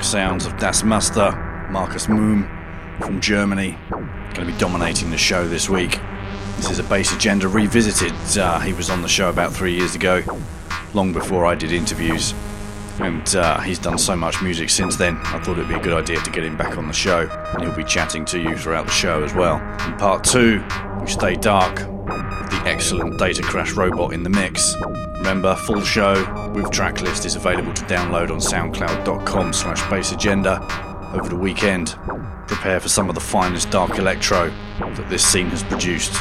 Dark sounds of Das Muster, Marcus Mumm from Germany, going to be dominating the show this week. This is a Bass Agenda revisited. Uh, he was on the show about three years ago, long before I did interviews, and uh, he's done so much music since then. I thought it'd be a good idea to get him back on the show, and he'll be chatting to you throughout the show as well. In part two, we stay dark excellent Datacrashrobot in the mix. Remember, full show with tracklist is available to download on soundcloud.com slash bassagenda over the weekend. Prepare for some of the finest dark electro that this scene has produced.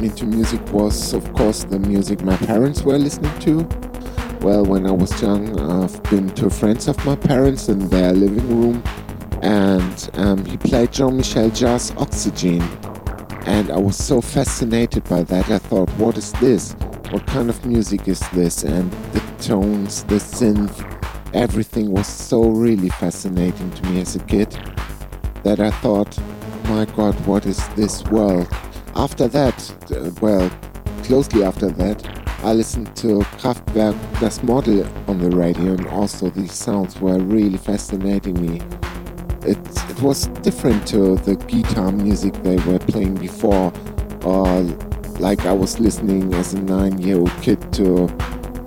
Me into music was, of course, the music my parents were listening to. Well, when I was young, I've been to friends of my parents in their living room, and um, he played Jean Michel Jarre's Oxygen. And I was so fascinated by that, I thought, what is this? What kind of music is this? And the tones, the synth, everything was so really fascinating to me as a kid that I thought, my god, what is this world? After that, well, closely after that, I listened to Kraftwerk Das Model on the radio, and also these sounds were really fascinating me. It, it was different to the guitar music they were playing before, or like I was listening as a nine year old kid to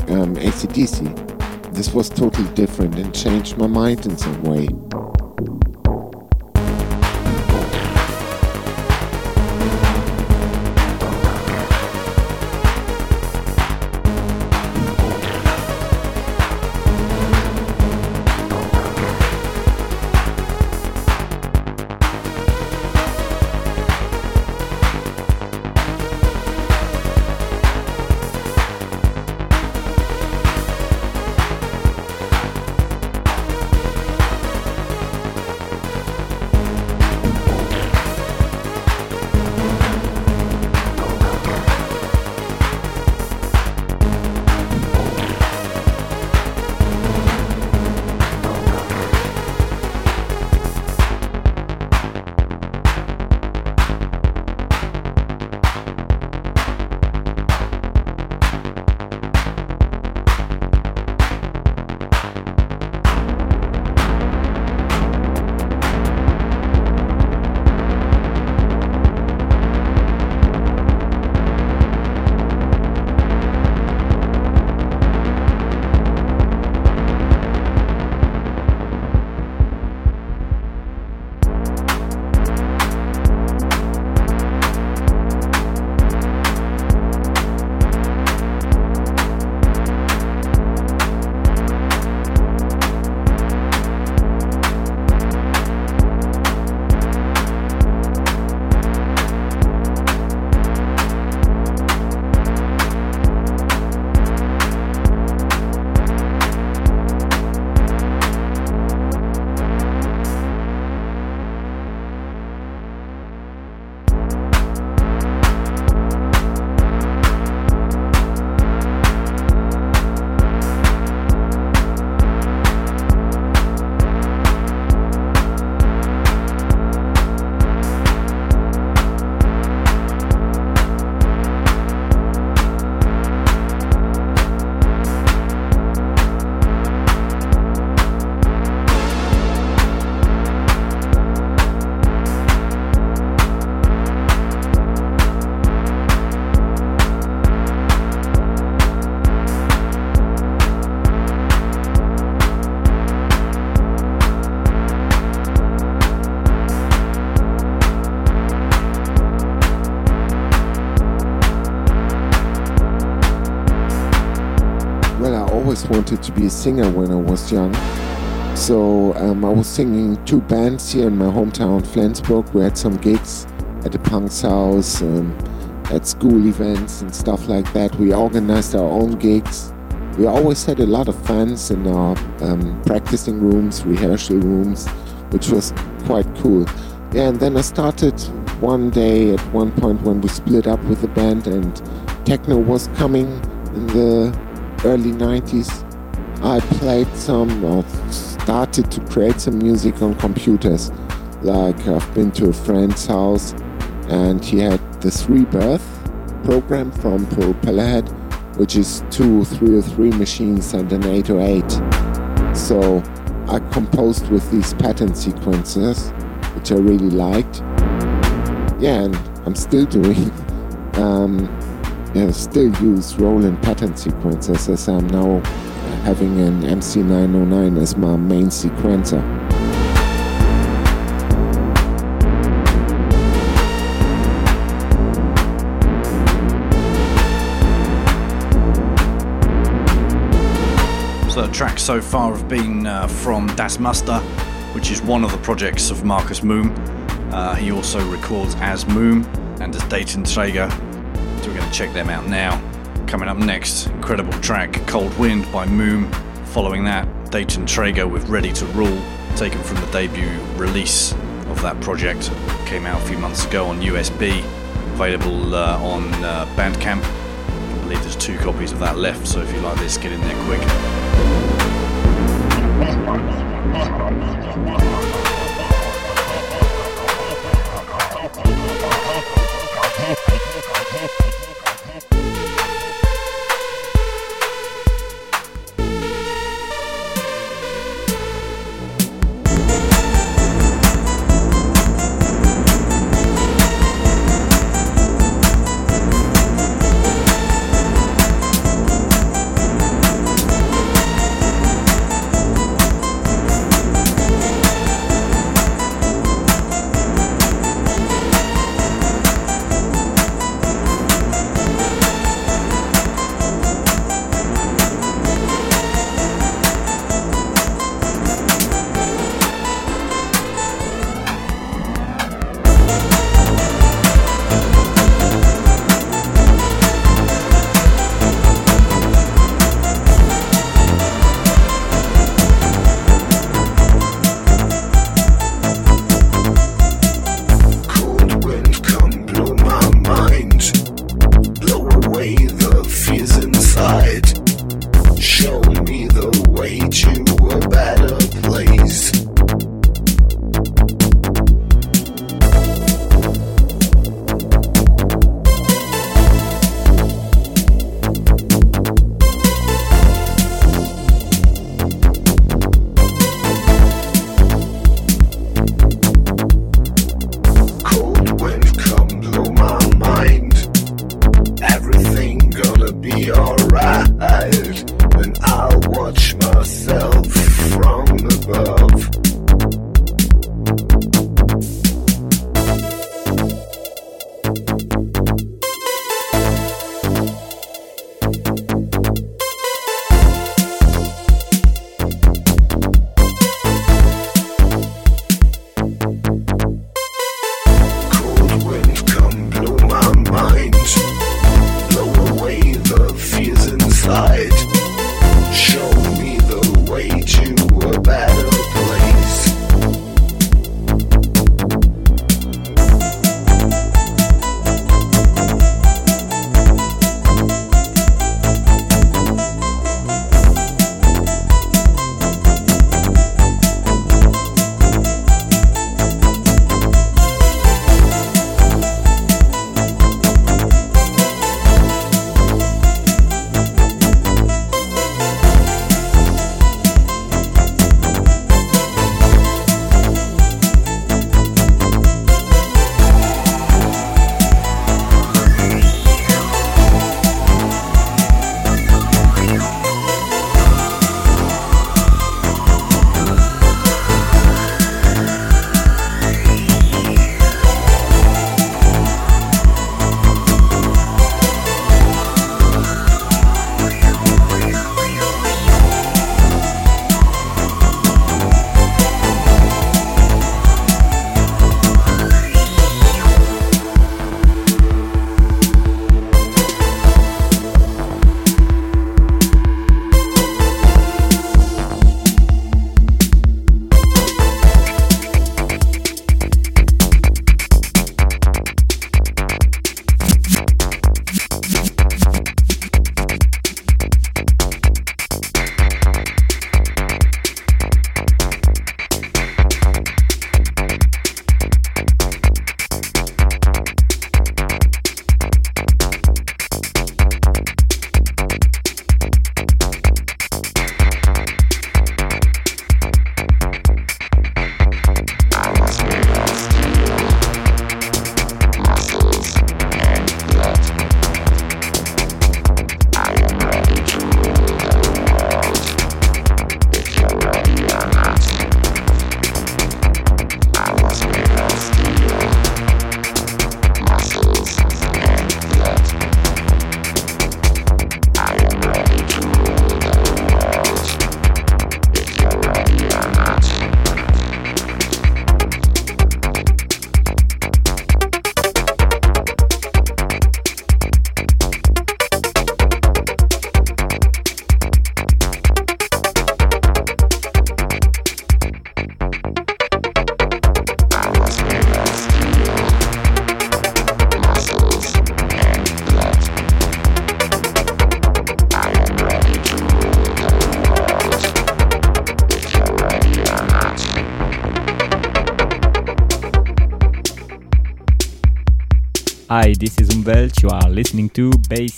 um, ACDC. This was totally different and changed my mind in some way. Be a singer when I was young. So um, I was singing two bands here in my hometown, Flensburg. We had some gigs at the Punk's house, um, at school events and stuff like that. We organized our own gigs. We always had a lot of fans in our um, practicing rooms, rehearsal rooms, which was quite cool. Yeah, and then I started one day at one point when we split up with the band and techno was coming in the early 90s, I played some or started to create some music on computers. Like I've been to a friend's house and he had this rebirth program from Propellerhead, which is two 303 machines and an 808. So I composed with these pattern sequences, which I really liked. Yeah, and I'm still doing. Um, yeah, still use Roland pattern sequences as I'm now having an MC909 as my main sequencer. So the tracks so far have been uh, from Das Muster, which is one of the projects of Marcus Mumm. Uh, he also records as Mumm and as Datentraeger. So we're going to check them out now. Coming up next, incredible track Cold Wind by Mumm. Following that, Datentraeger with Ready to Rule, taken from the debut release of that project. Came out a few months ago on USB, available uh, on uh, Bandcamp. I believe there's two copies of that left, so if you like this, get in there quick. To Bass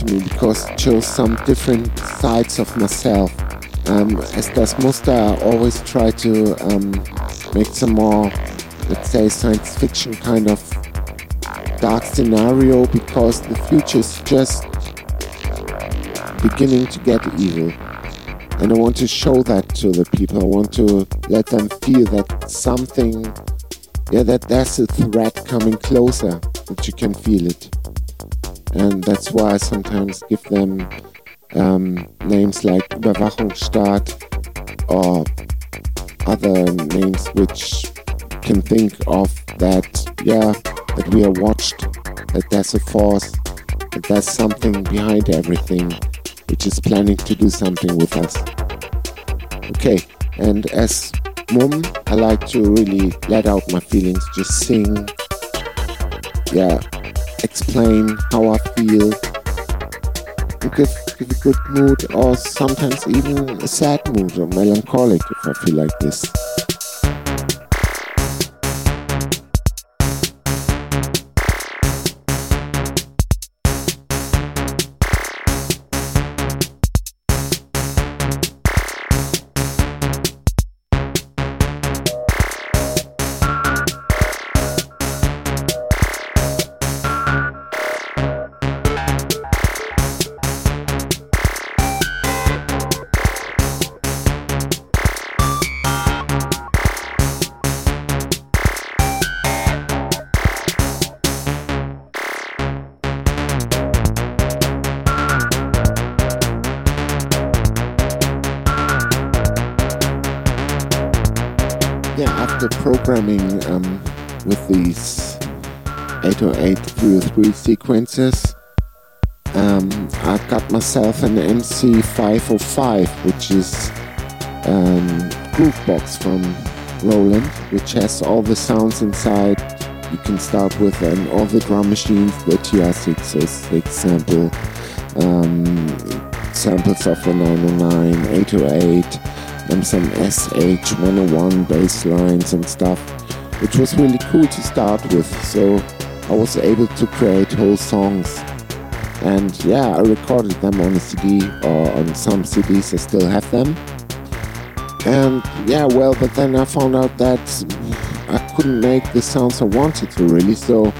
to me because it shows some different sides of myself. Um, as Das Muster, I always try to um, make some more, let's say, science fiction kind of dark scenario because the future is just beginning to get evil. And I want to show that to the people. I want to let them feel that something yeah, that there's a threat coming closer, that you can feel it. And that's why I sometimes give them um, names like Überwachungsstaat or other names which can think of that, yeah, that we are watched, that there's a force, that there's something behind everything which is planning to do something with us. Okay, and as Mumm, I like to really let out my feelings, just sing, yeah, explain how I feel, give, give a good mood, or sometimes even a sad mood or melancholic if I feel like this. 3 sequences. Um, I've got myself an MC505, which is um, Groovebox from Roland, which has all the sounds inside. You can start with and all the drum machines, the TR-606 sample, um, samples of the 909, 808, and some SH101 bass lines and stuff, which was really cool to start with. So I was able to create whole songs. And yeah, I recorded them on a CD or uh, on some CDs, I still have them. And yeah, well, but then I found out that I couldn't make the sounds I wanted to really, so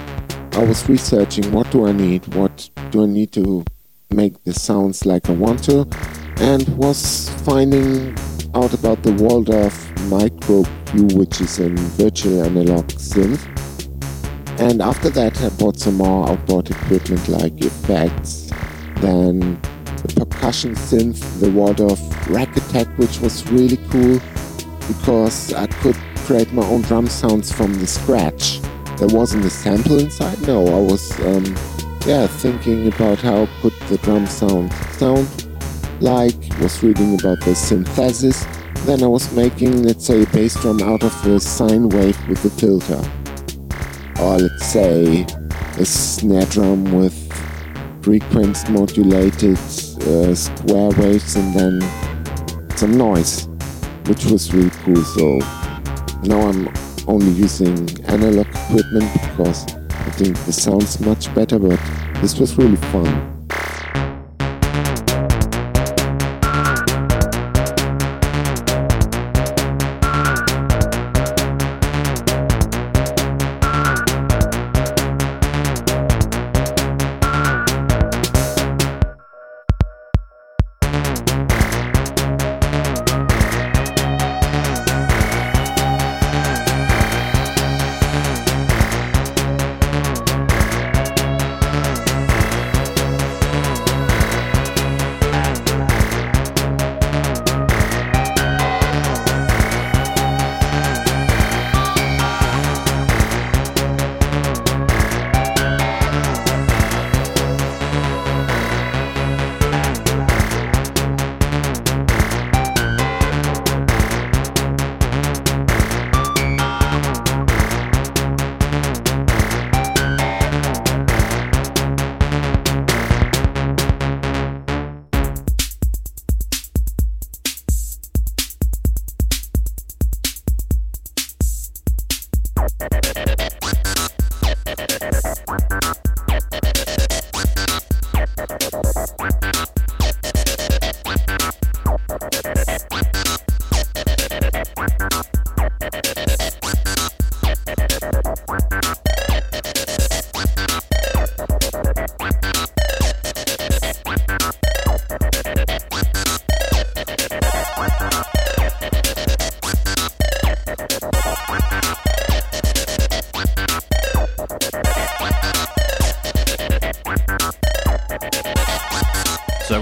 I was researching what do I need, what do I need to make the sounds like I want to, and was finding out about the Waldorf Micro Q, which is a virtual analog synth. And after that, I bought some more outboard equipment like effects, then the percussion synth, the Waldorf Rack Attack, which was really cool because I could create my own drum sounds from the scratch. There wasn't a sample inside, no, I was um, yeah thinking about how could the drum sound sound like, was reading about the synthesis. Then I was making, let's say, a bass drum out of a sine wave with a filter. Or let's say a snare drum with frequency modulated uh, square waves and then some noise, which was really cool. So now I'm only using analog equipment because I think the sound's much better, but This was really fun.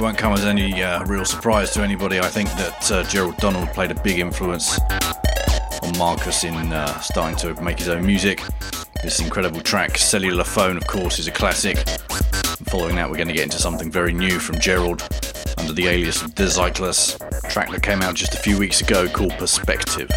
Any uh, real surprise to anybody, I think that uh, Gerald Donald played a big influence on Marcus in uh, starting to make his own music. This incredible track, Cellular Phone, of course, is a classic. And following that, we're going to get into something very new from Gerald under the alias of Der Zyklus, track that came out just a few weeks ago called Perspective.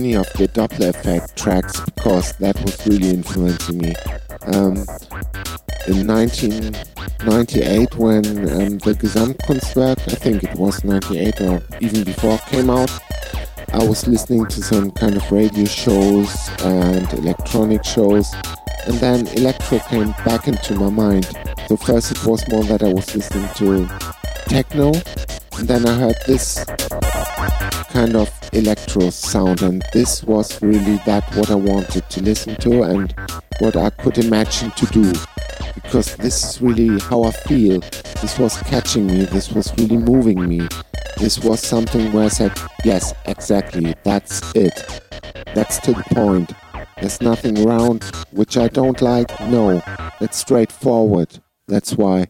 Of the Dopplereffekt tracks because that was really influencing me. Um, in 1998, when um, the Gesamtkunstwerk, I think it was 98 or even before, came out, I was listening to some kind of radio shows and electronic shows, and then electro came back into my mind. So first it was more that I was listening to techno, and then I heard this kind of electro sound, and this was really that what I wanted to listen to and what I could imagine to do. Because this is really how I feel. This was catching me, this was really moving me. This was something where I said, yes, exactly, that's it. That's to the point. There's nothing around which I don't like. No, that's straightforward. That's why.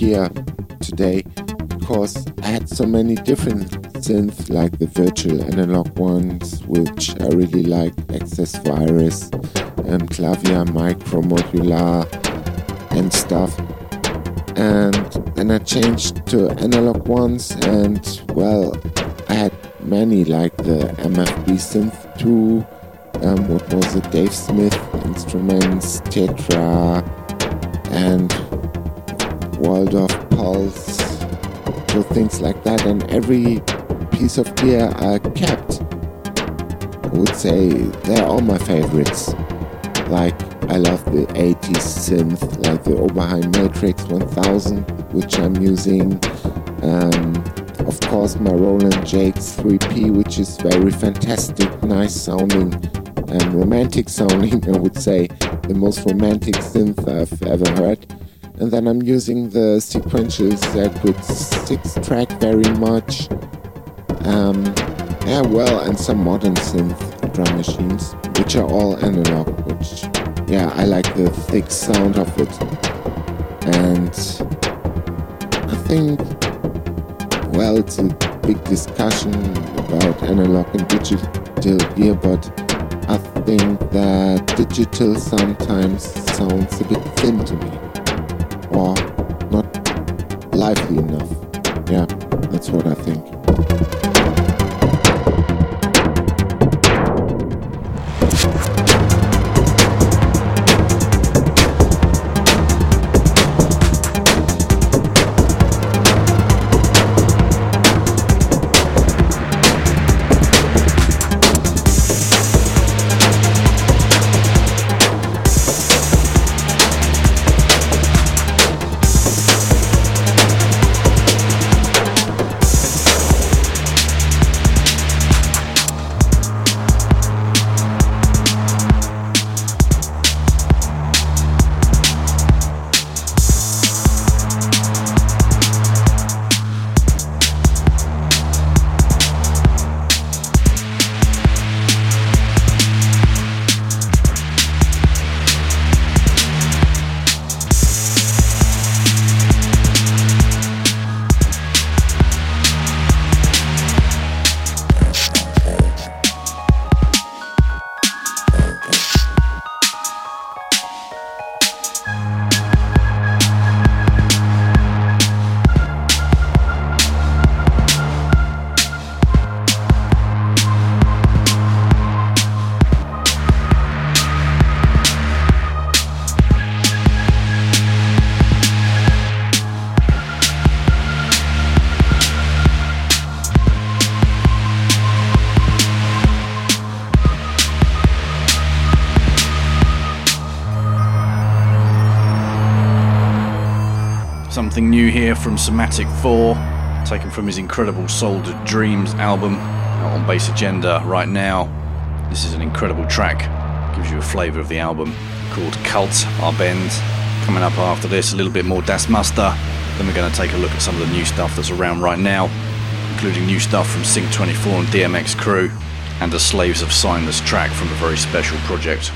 Gear today because I had so many different synths like the virtual analog ones which I really like Access Virus, um, Clavia Micro Modular and stuff. And then I changed to analog ones and well I had many like the MFB Synth 2 um, what was it? Dave Smith Instruments Tetra and Waldorf Pulse, so things like that. And every piece of gear I kept, I would say they're all my favorites. Like I love the 80s synth, like the Oberheim Matrix 1000, which I'm using. Um, of course, my Roland JX-3P, which is very fantastic, nice sounding, and romantic sounding, I would say. The most romantic synth I've ever heard and then I'm using the sequential circuit 6 track very much. Um, yeah, well, and some modern synth drum machines, which are all analog, which, yeah, I like the thick sound of it. And I think, well, it's a big discussion about analog and digital gear, but I think that digital sometimes sounds a bit thin to me or not lively enough. Yeah, that's what I think. From Somatic 4, taken from his incredible Soldered Dreams album, out on Bass Agenda right now. This is an incredible track, gives you a flavour of the album, called Cult Our Bend. Coming up after this, a little bit more Das Muster. Then we're going to take a look at some of the new stuff that's around right now, including new stuff from Sync 24 and DMX Krew, and a Slaves of Sinus track from a very special project.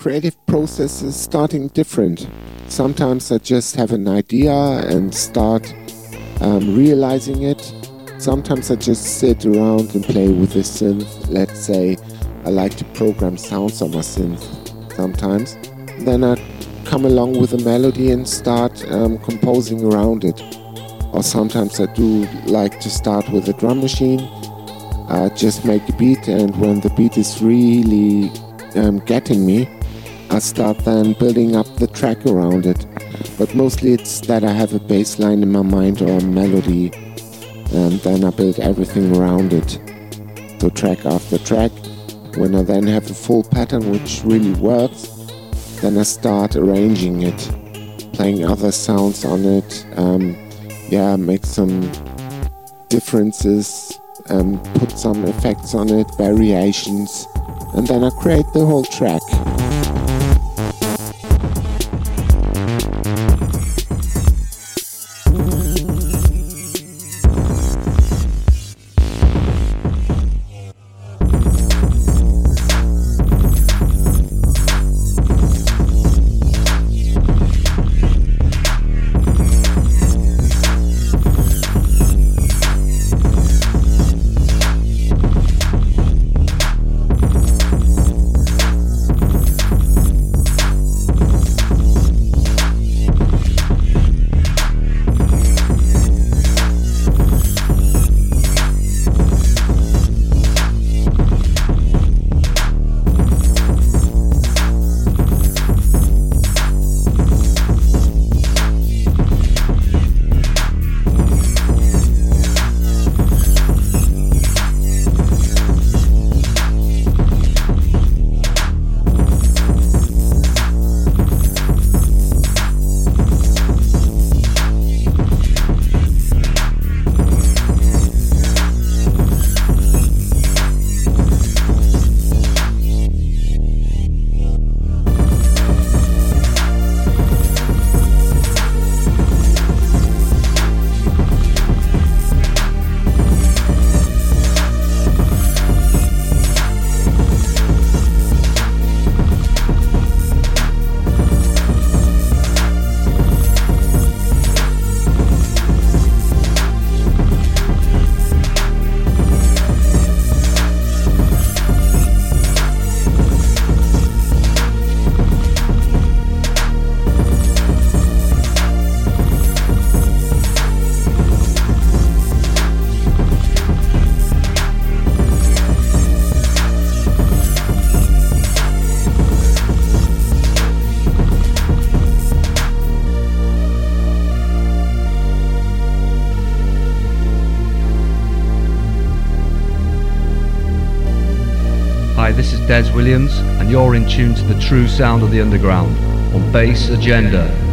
Creative process is starting different. Sometimes I just have an idea and start um, realizing it. Sometimes I just sit around and play with the synth. Let's say I like to program sounds on my synth sometimes. Then I come along with a melody and start um, composing around it. Or sometimes I do like to start with a drum machine. I just make a beat, and when the beat is really um, getting me, I start then building up the track around it. But mostly it's that I have a bass line in my mind or a melody, and then I build everything around it. So track after track. When I then have a full pattern which really works, then I start arranging it, playing other sounds on it. Um, yeah, make some differences, um, put some effects on it, variations, and then I create the whole track. Dez Williams, and you're in tune to the true sound of the underground on Bass Agenda.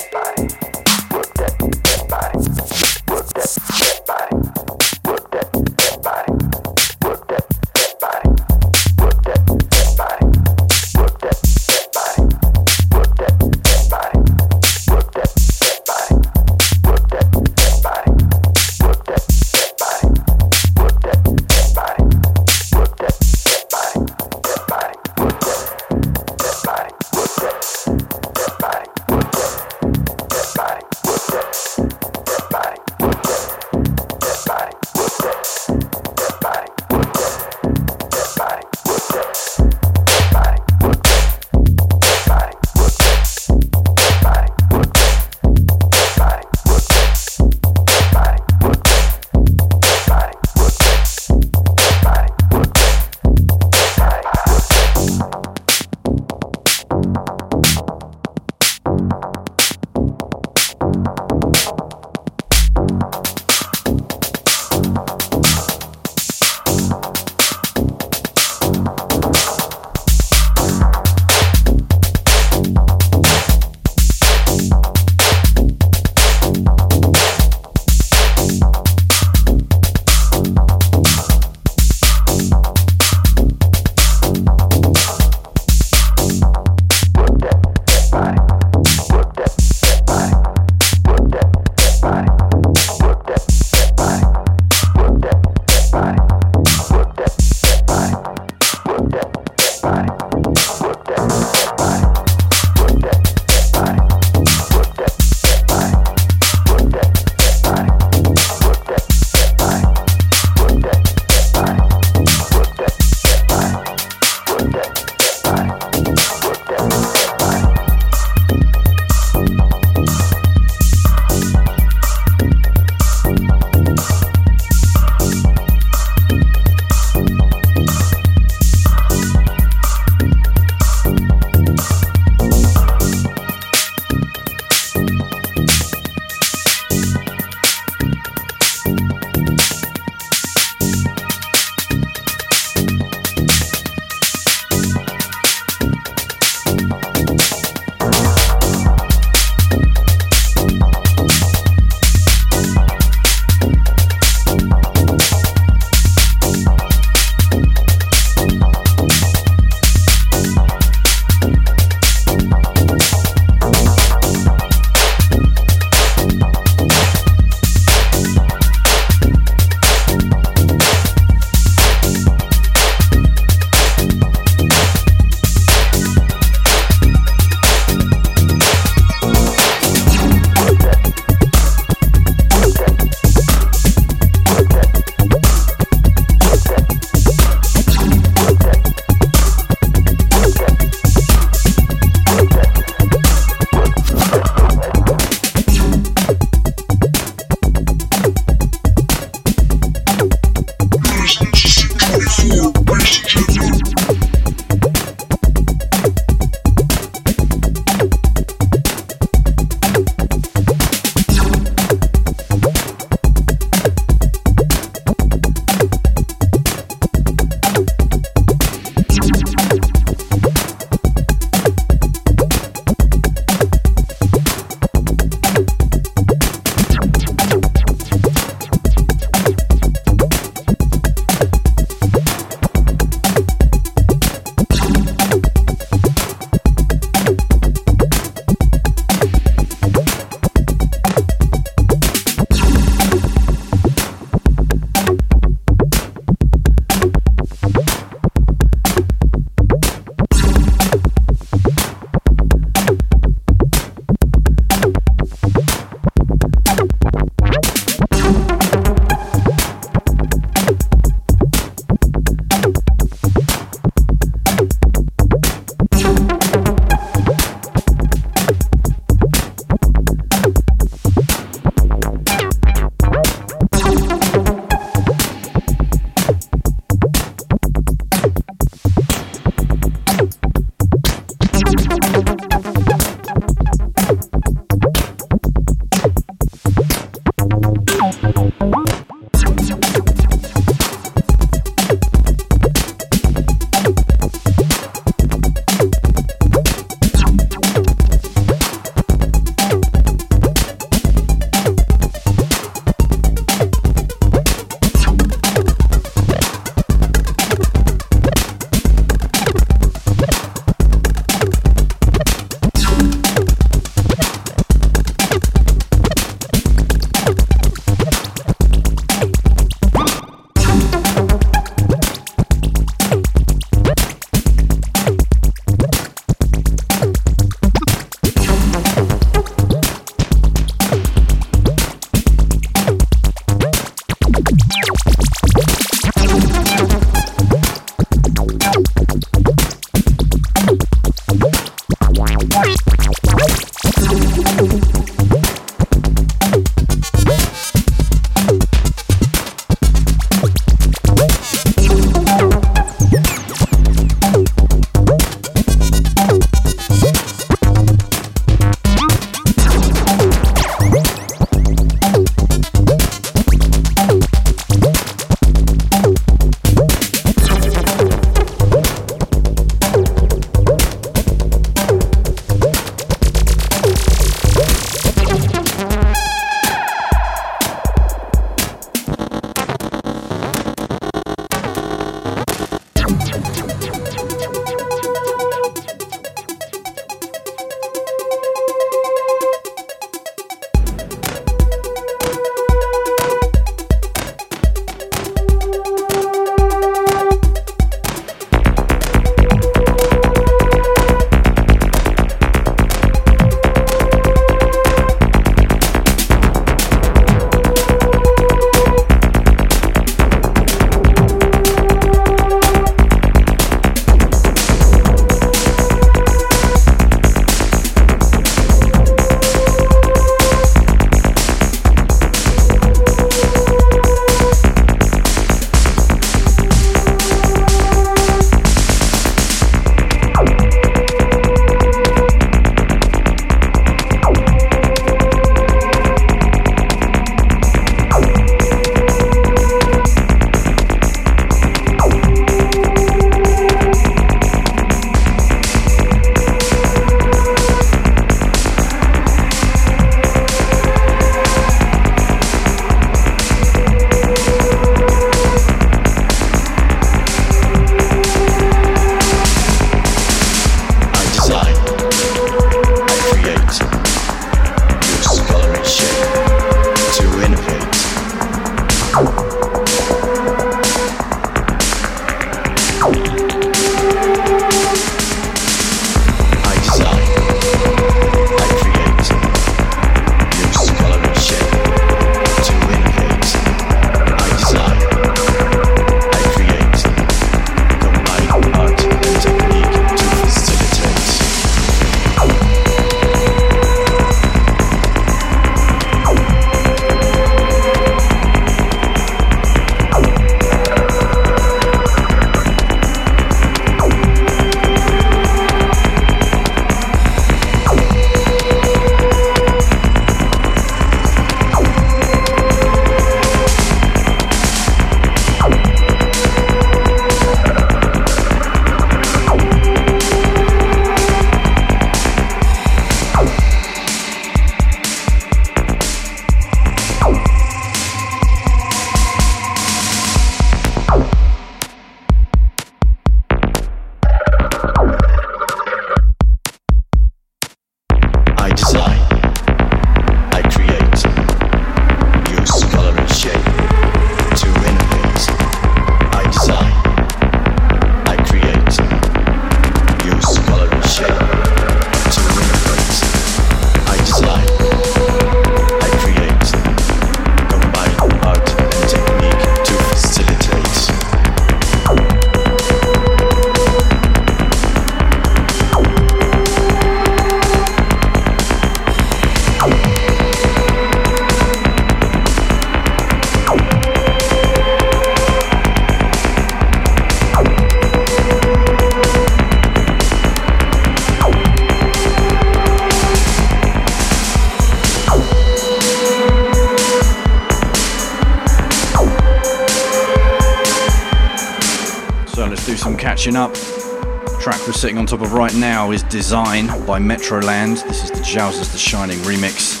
Sitting on top of right now is Design by Metroland. This is the Jauzas the Shining remix.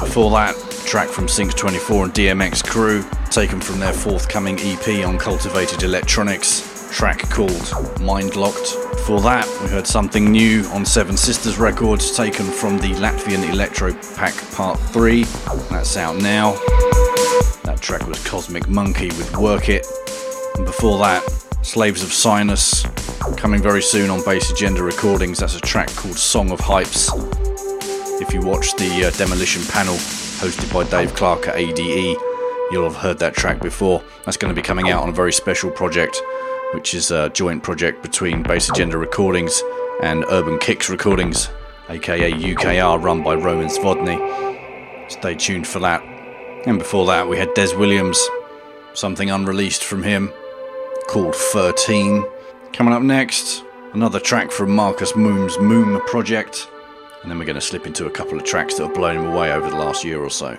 Before that, track from Sync 24 and DMX Krew, taken from their forthcoming EP on Cultivated Electronics track called Mind Locked. Before that, we heard something new on Seven Sisters Records, taken from the Latvian Electro Pack Part 3. That's out now. That track was Cosmic Monkey with Work It. And before that, Slaves of Sinus, coming very soon on Bass Agenda Recordings. That's a track called Song of Hypes. If you watch the uh, Demolition panel hosted by Dave Clarke at ADE, you'll have heard that track before. That's going to be coming out on a very special project which is a joint project between Bass Agenda Recordings and Urban Kicks Recordings, aka UKR, run by Roman Svodny. Stay tuned for that. And before that, we had Dez Williams, something unreleased from him called 13. Coming up next, another track from Marcus Mumm's Moom project. And then we're going to slip into a couple of tracks that have blown him away over the last year or so.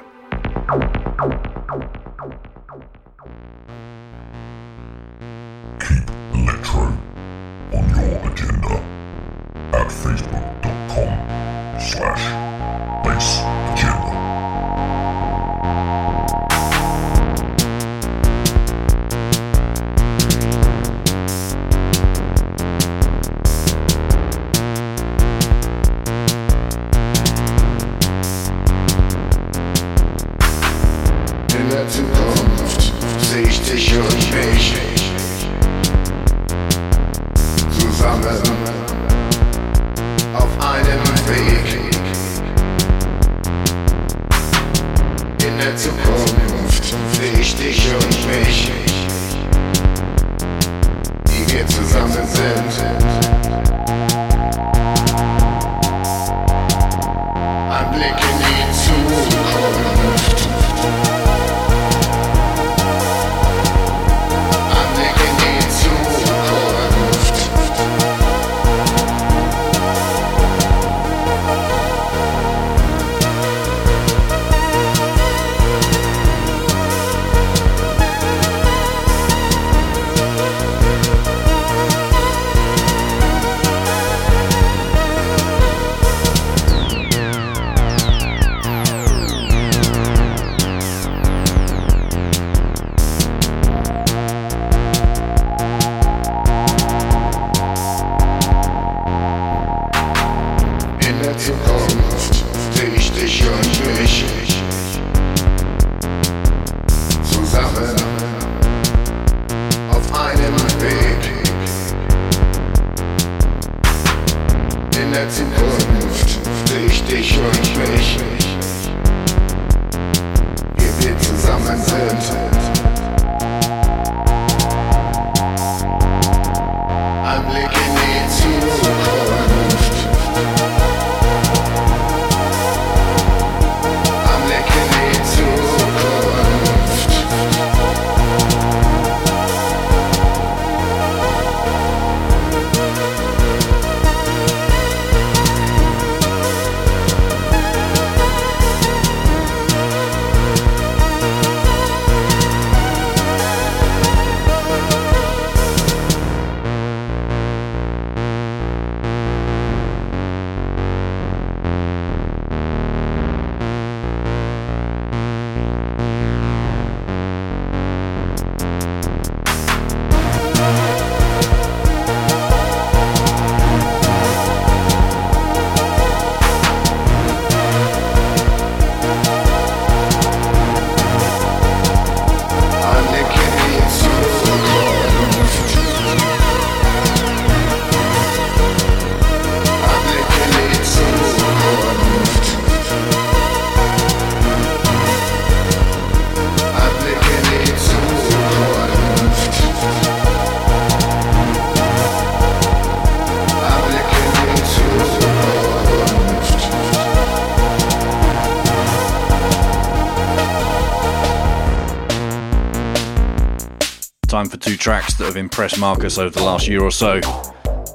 Tracks that have impressed Marcus over the last year or so.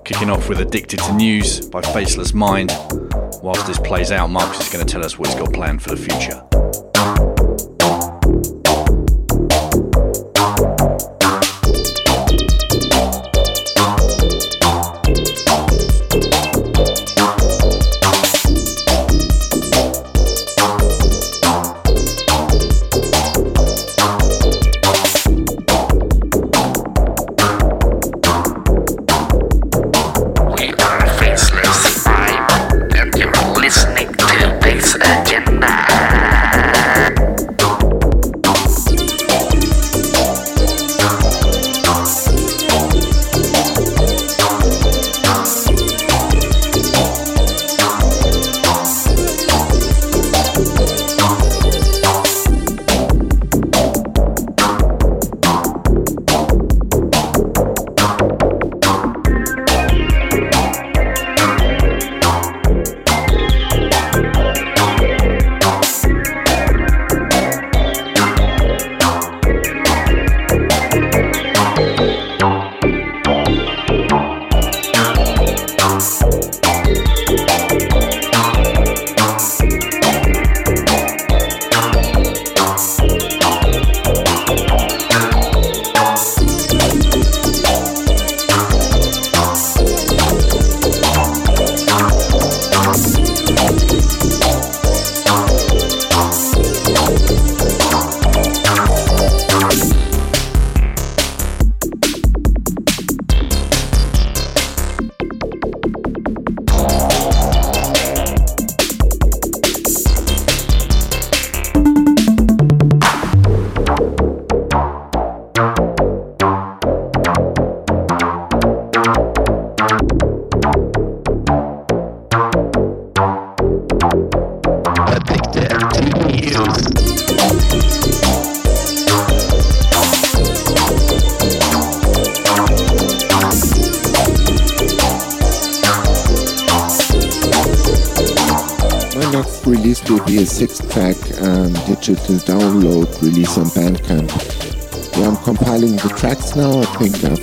Kicking off with Addicted to News by Faceless Mind. Whilst this plays out, Marcus is going to tell us what he's got planned for the future.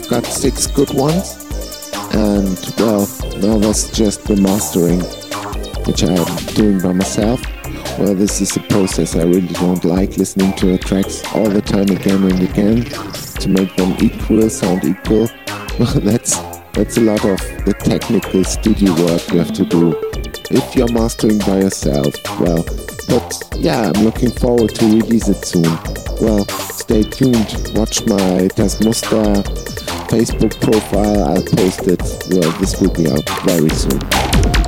Got six good ones. And well, now that's just the mastering, which I'm doing by myself. Well, this is a process I really don't like listening to the tracks all the time again and again to make them equal, sound equal. Well, that's that's a lot of the technical studio work you have to do if you're mastering by yourself. Well, but yeah, I'm looking forward to release it soon. Well, stay tuned. Watch my Das Muster Facebook profile. I'll post it. Well, this will be out very soon.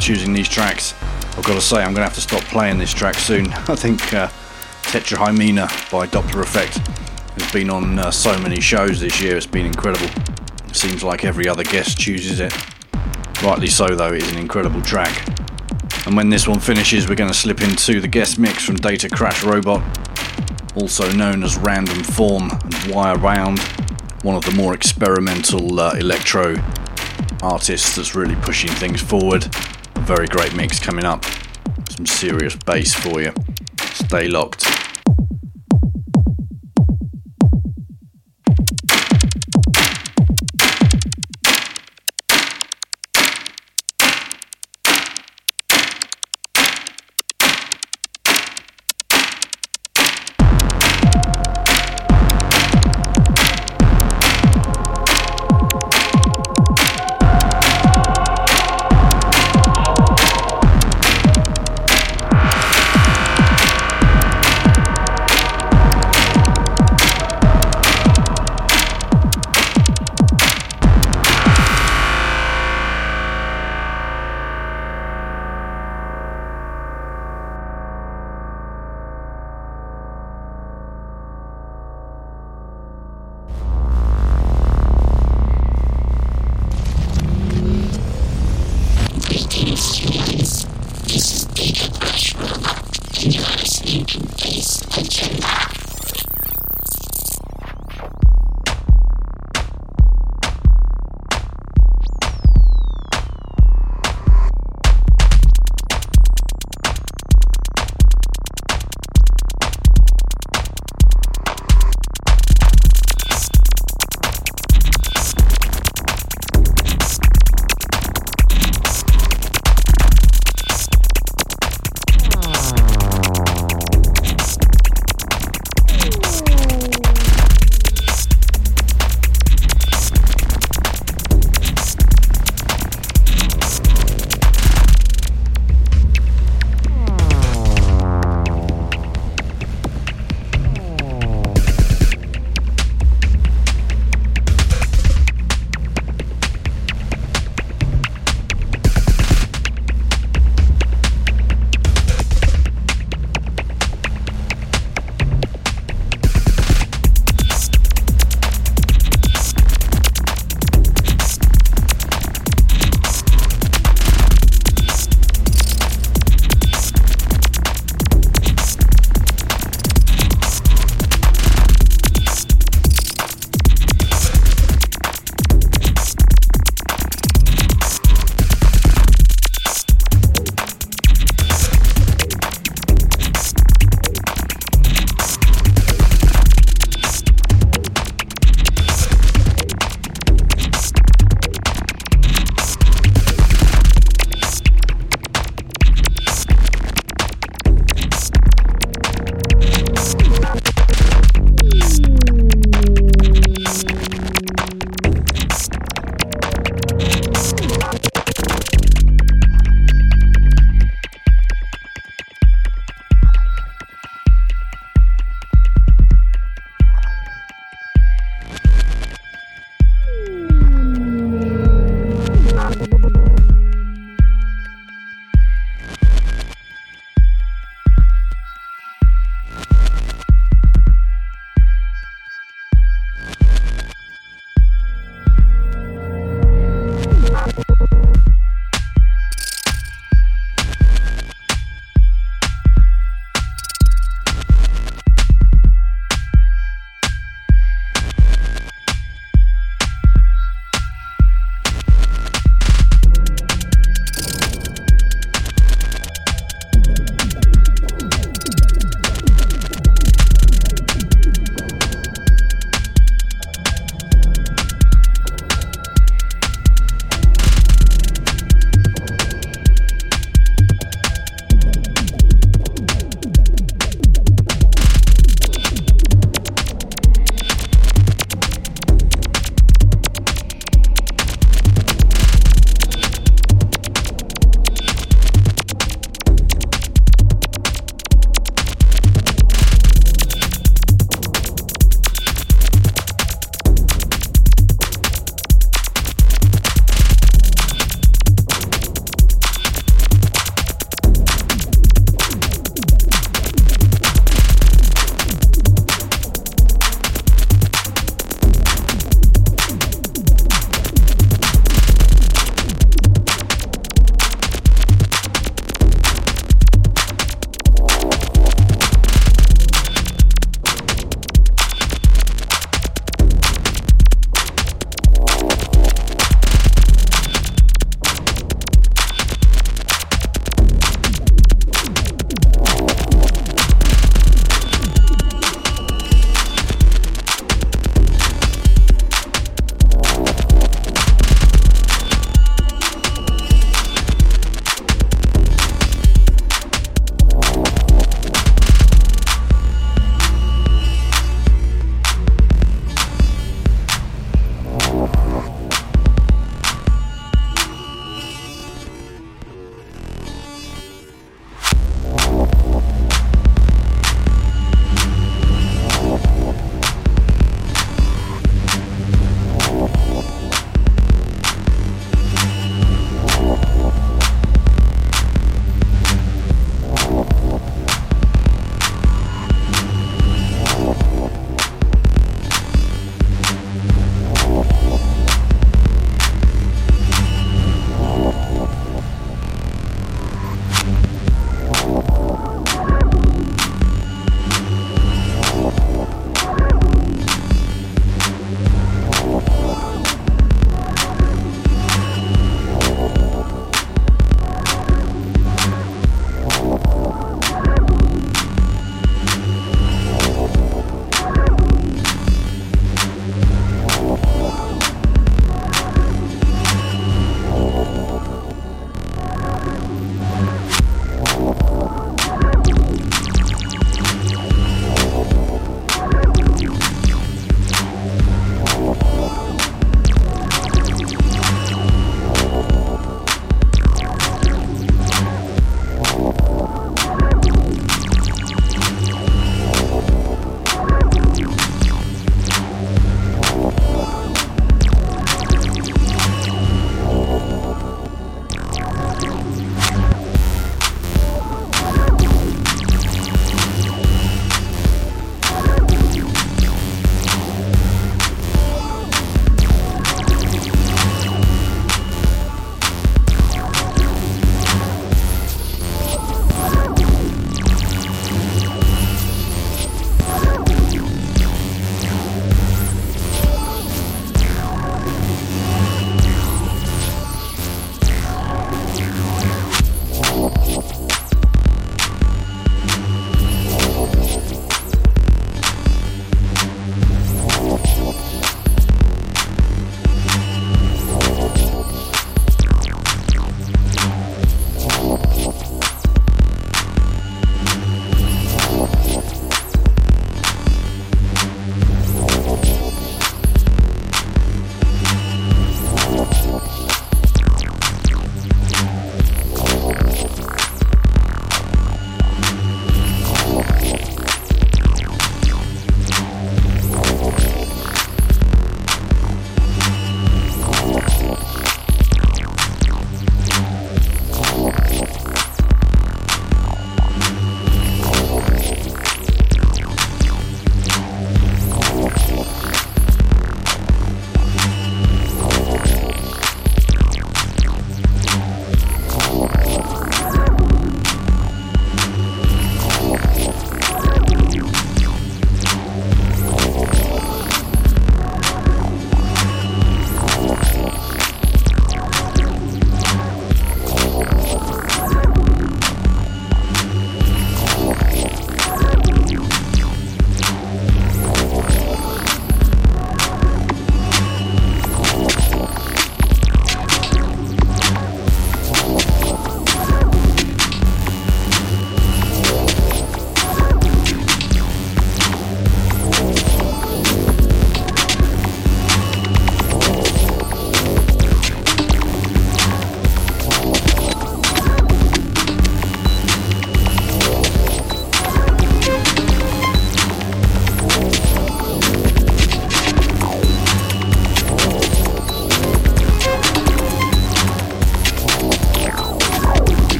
Choosing these tracks. I've got to say, I'm going to have to stop playing this track soon. I think uh, Tetrahymena by Dopplereffekt has been on uh, so many shows this year, it's been incredible. It seems like every other guest chooses it. Rightly so, though, it is an incredible track. And when this one finishes, we're going to slip into the guest mix from Datacrashrobot, also known as Random Form and Wire Round, one of the more experimental uh, electro artists that's really pushing things forward. Very great mix coming up. Some serious bass for you. Stay locked.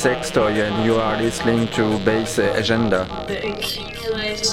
Sextoy and you are listening to Bass Agenda. The accumulated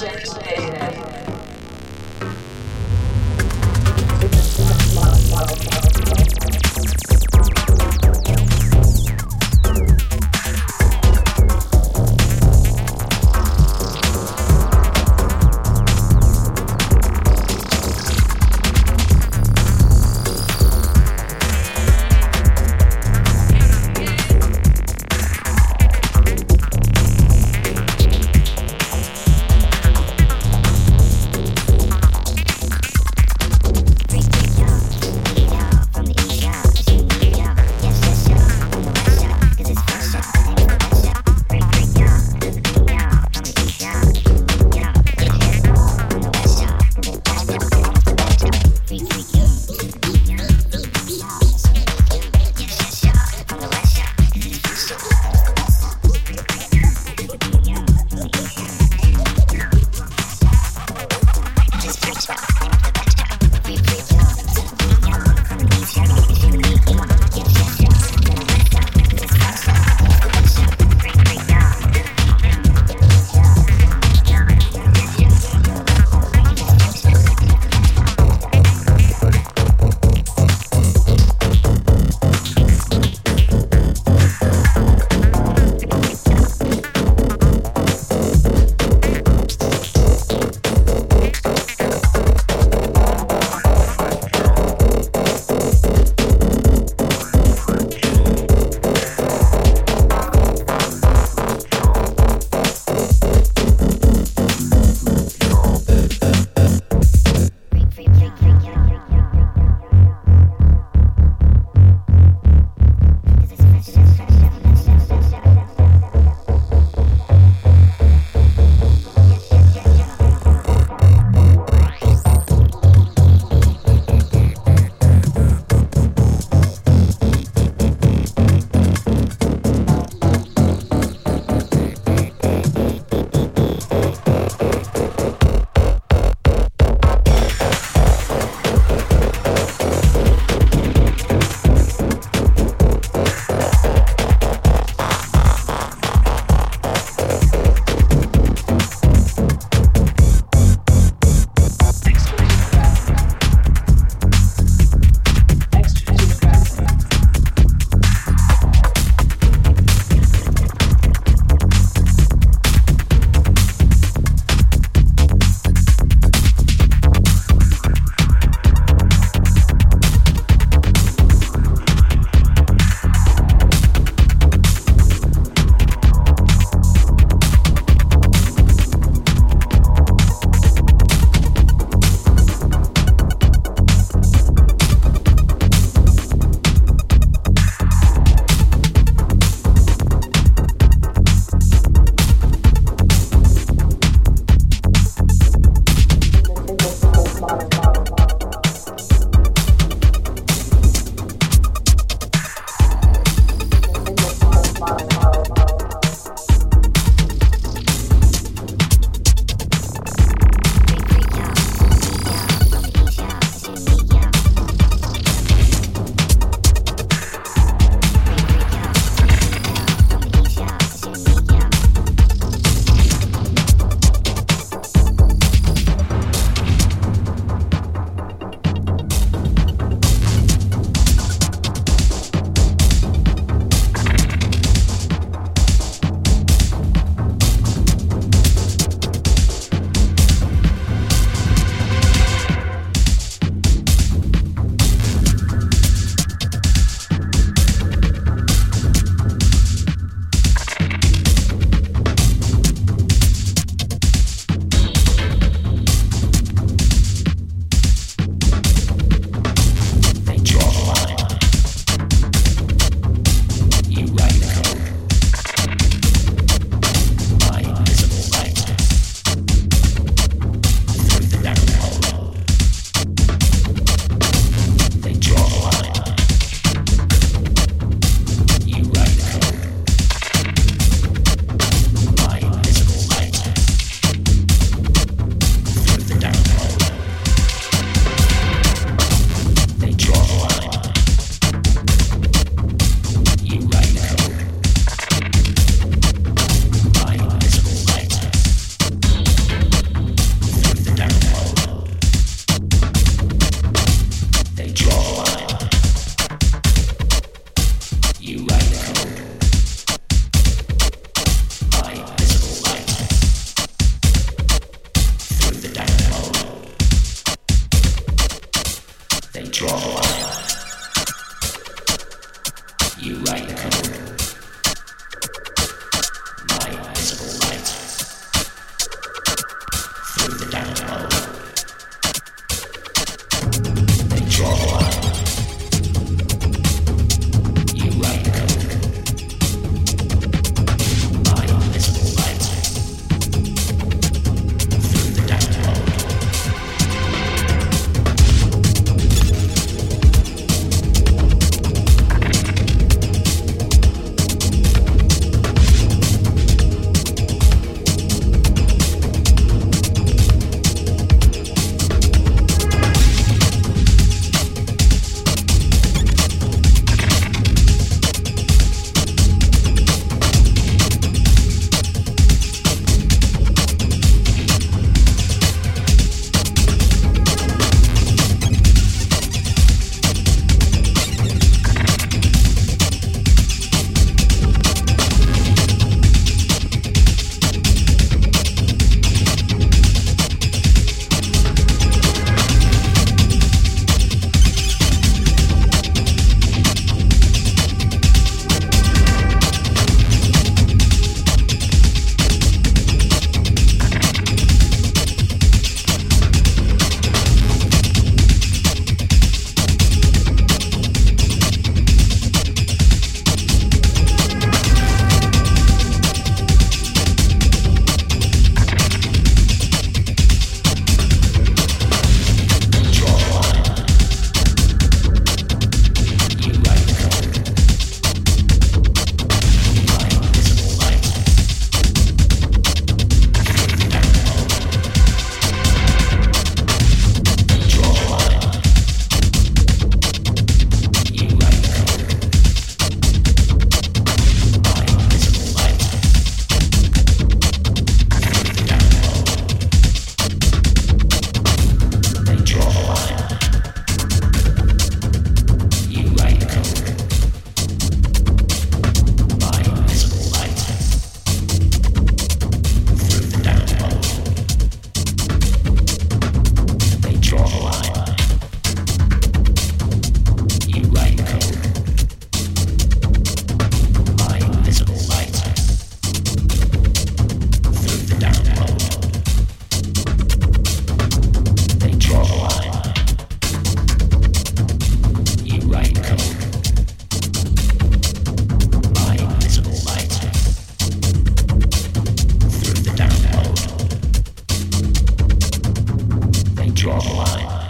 draw the line.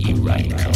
You write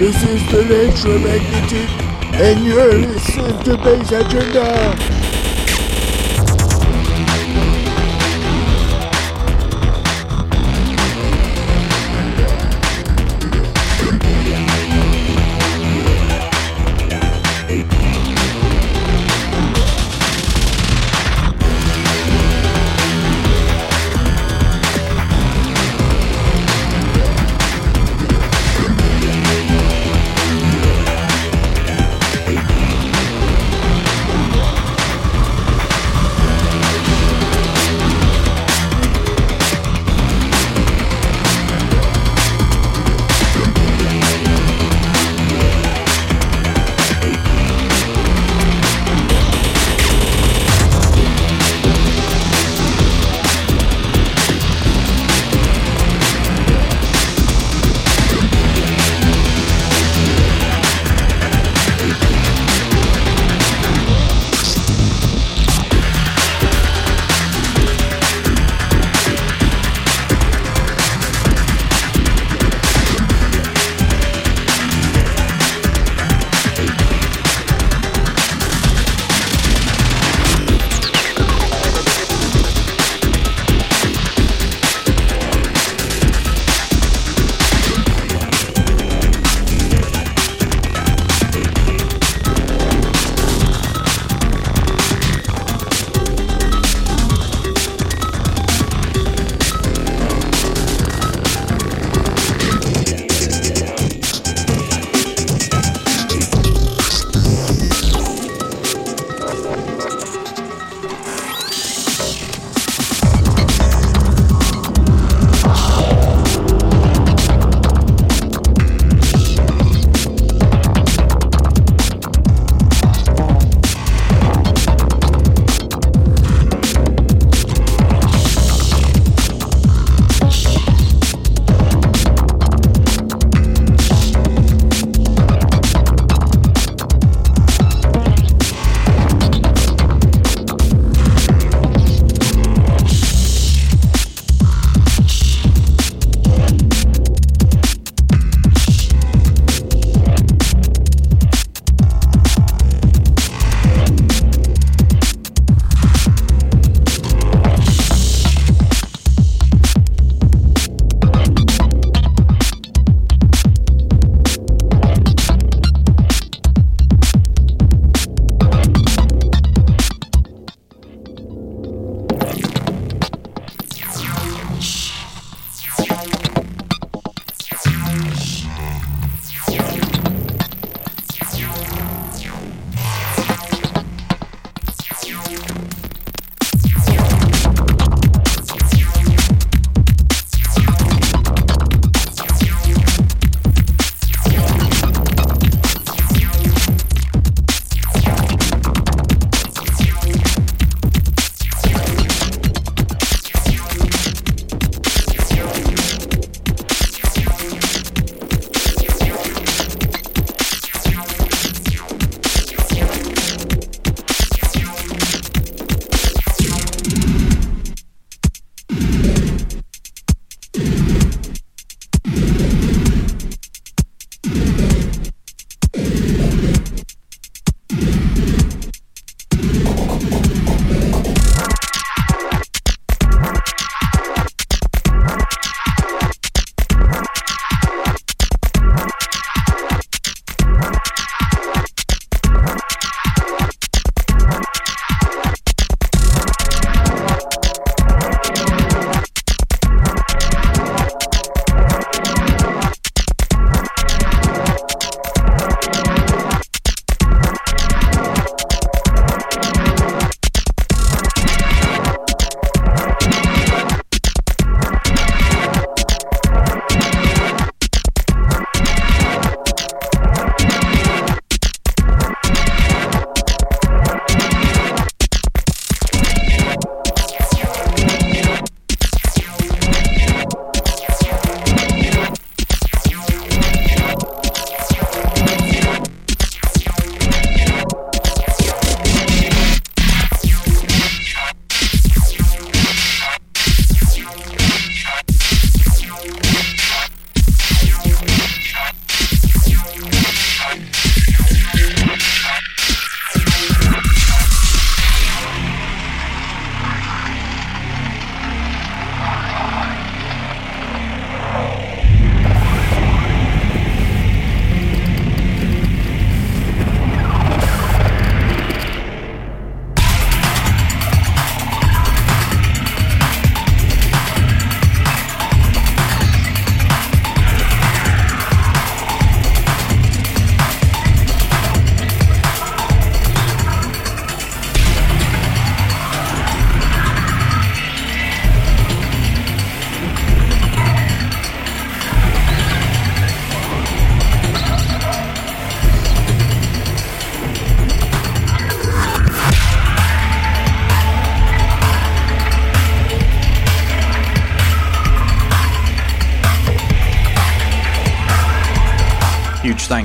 this is the electromagnetic, and you're listening to Bass Agenda.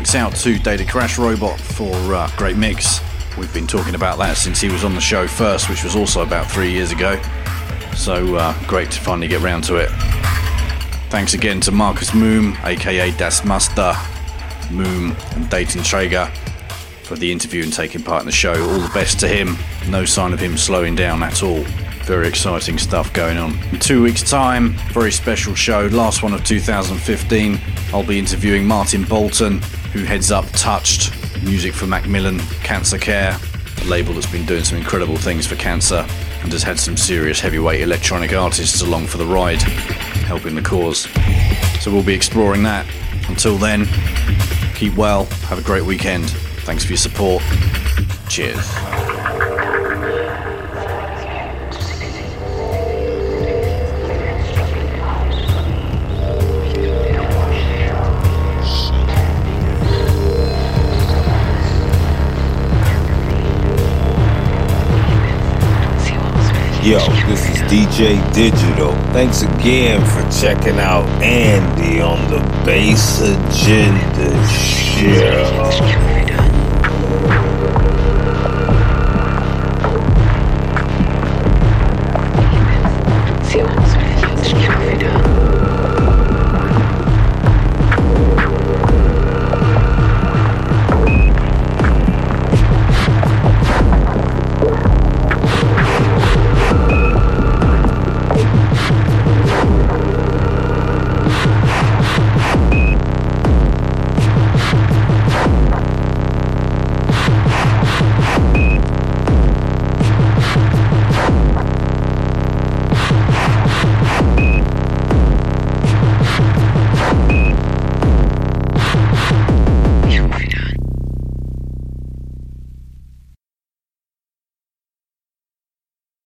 Thanks out to Datacrashrobot for uh, great mix. We've been talking about that since he was on the show first, which was also about three years ago. So uh, great to finally get round to it. Thanks again to Marcus Mumm, aka Das Muster, Mumm, and Datentraeger for the interview and taking part in the show. All the best to him. No sign of him slowing down at all. Very exciting stuff going on. In two weeks' time, very special show, last one of 2015. I'll be interviewing Martin Bolton, who heads up Touched, music for Macmillan Cancer Care, a label that's been doing some incredible things for cancer and has had some serious heavyweight electronic artists along for the ride, helping the cause. So we'll be exploring that. Until then, keep well, have a great weekend. Thanks for your support. Cheers. Yo, this is DJ Digital. Thanks again for checking out Andy on the Bass Agenda Show.